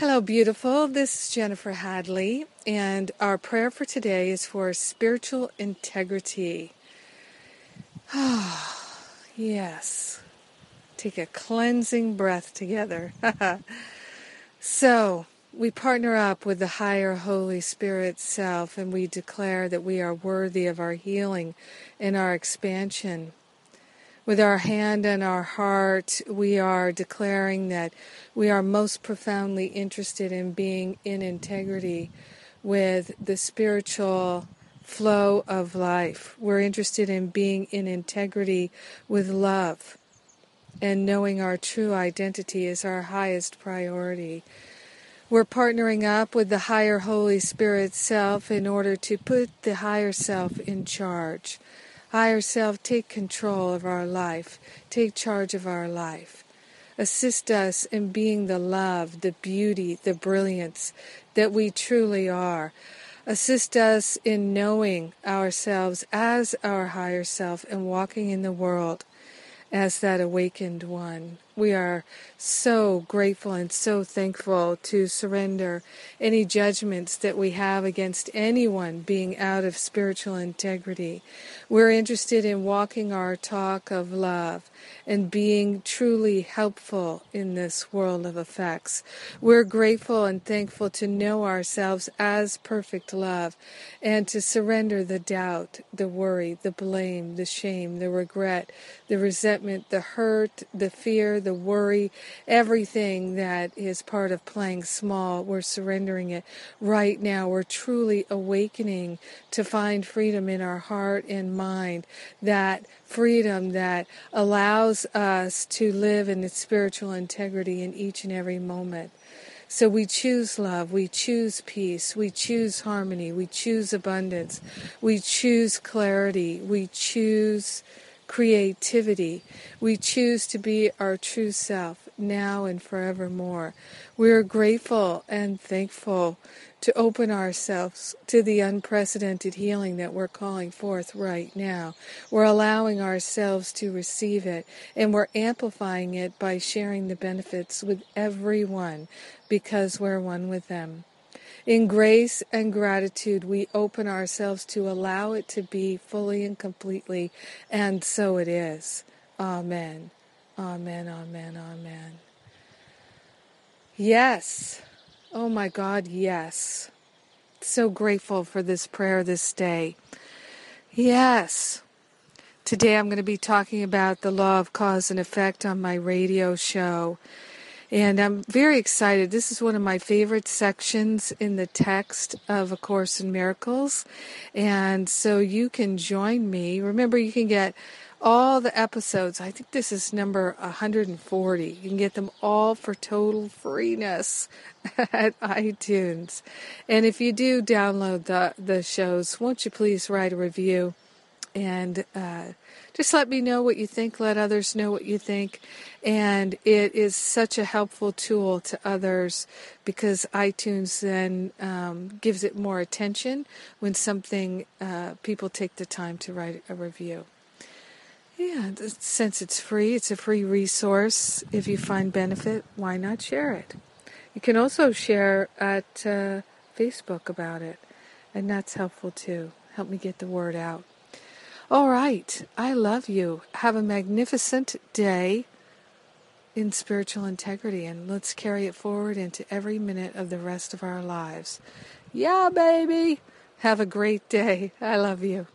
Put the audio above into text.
Hello, beautiful. This is Jennifer Hadley, and our prayer for today is for spiritual integrity. Ah, yes. Take a cleansing breath together. so, we partner up with the higher Holy Spirit self and we declare that we are worthy of our healing and our expansion. With our hand and our heart, we are declaring that we are most profoundly interested in being in integrity with the spiritual flow of life. We're interested in being in integrity with love and knowing our true identity is our highest priority. We're partnering up with the higher Holy Spirit self in order to put the higher self in charge Higher self, take control of our life, take charge of our life. Assist us in being the love, the beauty, the brilliance that we truly are. Assist us in knowing ourselves as our higher self and walking in the world as that awakened one. We are so grateful and so thankful to surrender any judgments that we have against anyone being out of spiritual integrity. We're interested in walking our talk of love and being truly helpful in this world of effects. We're grateful and thankful to know ourselves as perfect love and to surrender the doubt, the worry, the blame, the shame, the regret, the resentment, the hurt, the fear, the worry, everything that is part of playing small, we're surrendering it right now. We're truly awakening to find freedom in our heart and mind, that freedom that allows us to live in its spiritual integrity in each and every moment. So we choose love, we choose peace, we choose harmony, we choose abundance, we choose clarity, we choose creativity. We choose to be our true self now and forevermore. We are grateful and thankful to open ourselves to the unprecedented healing that we're calling forth right now. We're allowing ourselves to receive it and we're amplifying it by sharing the benefits with everyone because we're one with them. In grace and gratitude, we open ourselves to allow it to be fully and completely, and so it is. Amen. Amen, amen, amen. Yes. Oh my God, yes. So grateful for this prayer this day. Yes. Today I'm going to be talking about the law of cause and effect on my radio show. And I'm very excited. This is one of my favorite sections in the text of A Course in Miracles. And so you can join me. Remember, you can get all the episodes. I think this is number 140. You can get them all for total freeness at iTunes. And if you do download the, the shows, won't you please write a review? And uh, just let me know what you think. Let others know what you think. And it is such a helpful tool to others because iTunes then um, gives it more attention when something uh, people take the time to write a review. Yeah, since it's free, it's a free resource. If you find benefit, why not share it? You can also share at uh, Facebook about it, and that's helpful too. Help me get the word out. All right. I love you. Have a magnificent day in spiritual integrity and let's carry it forward into every minute of the rest of our lives. Yeah, baby. Have a great day. I love you.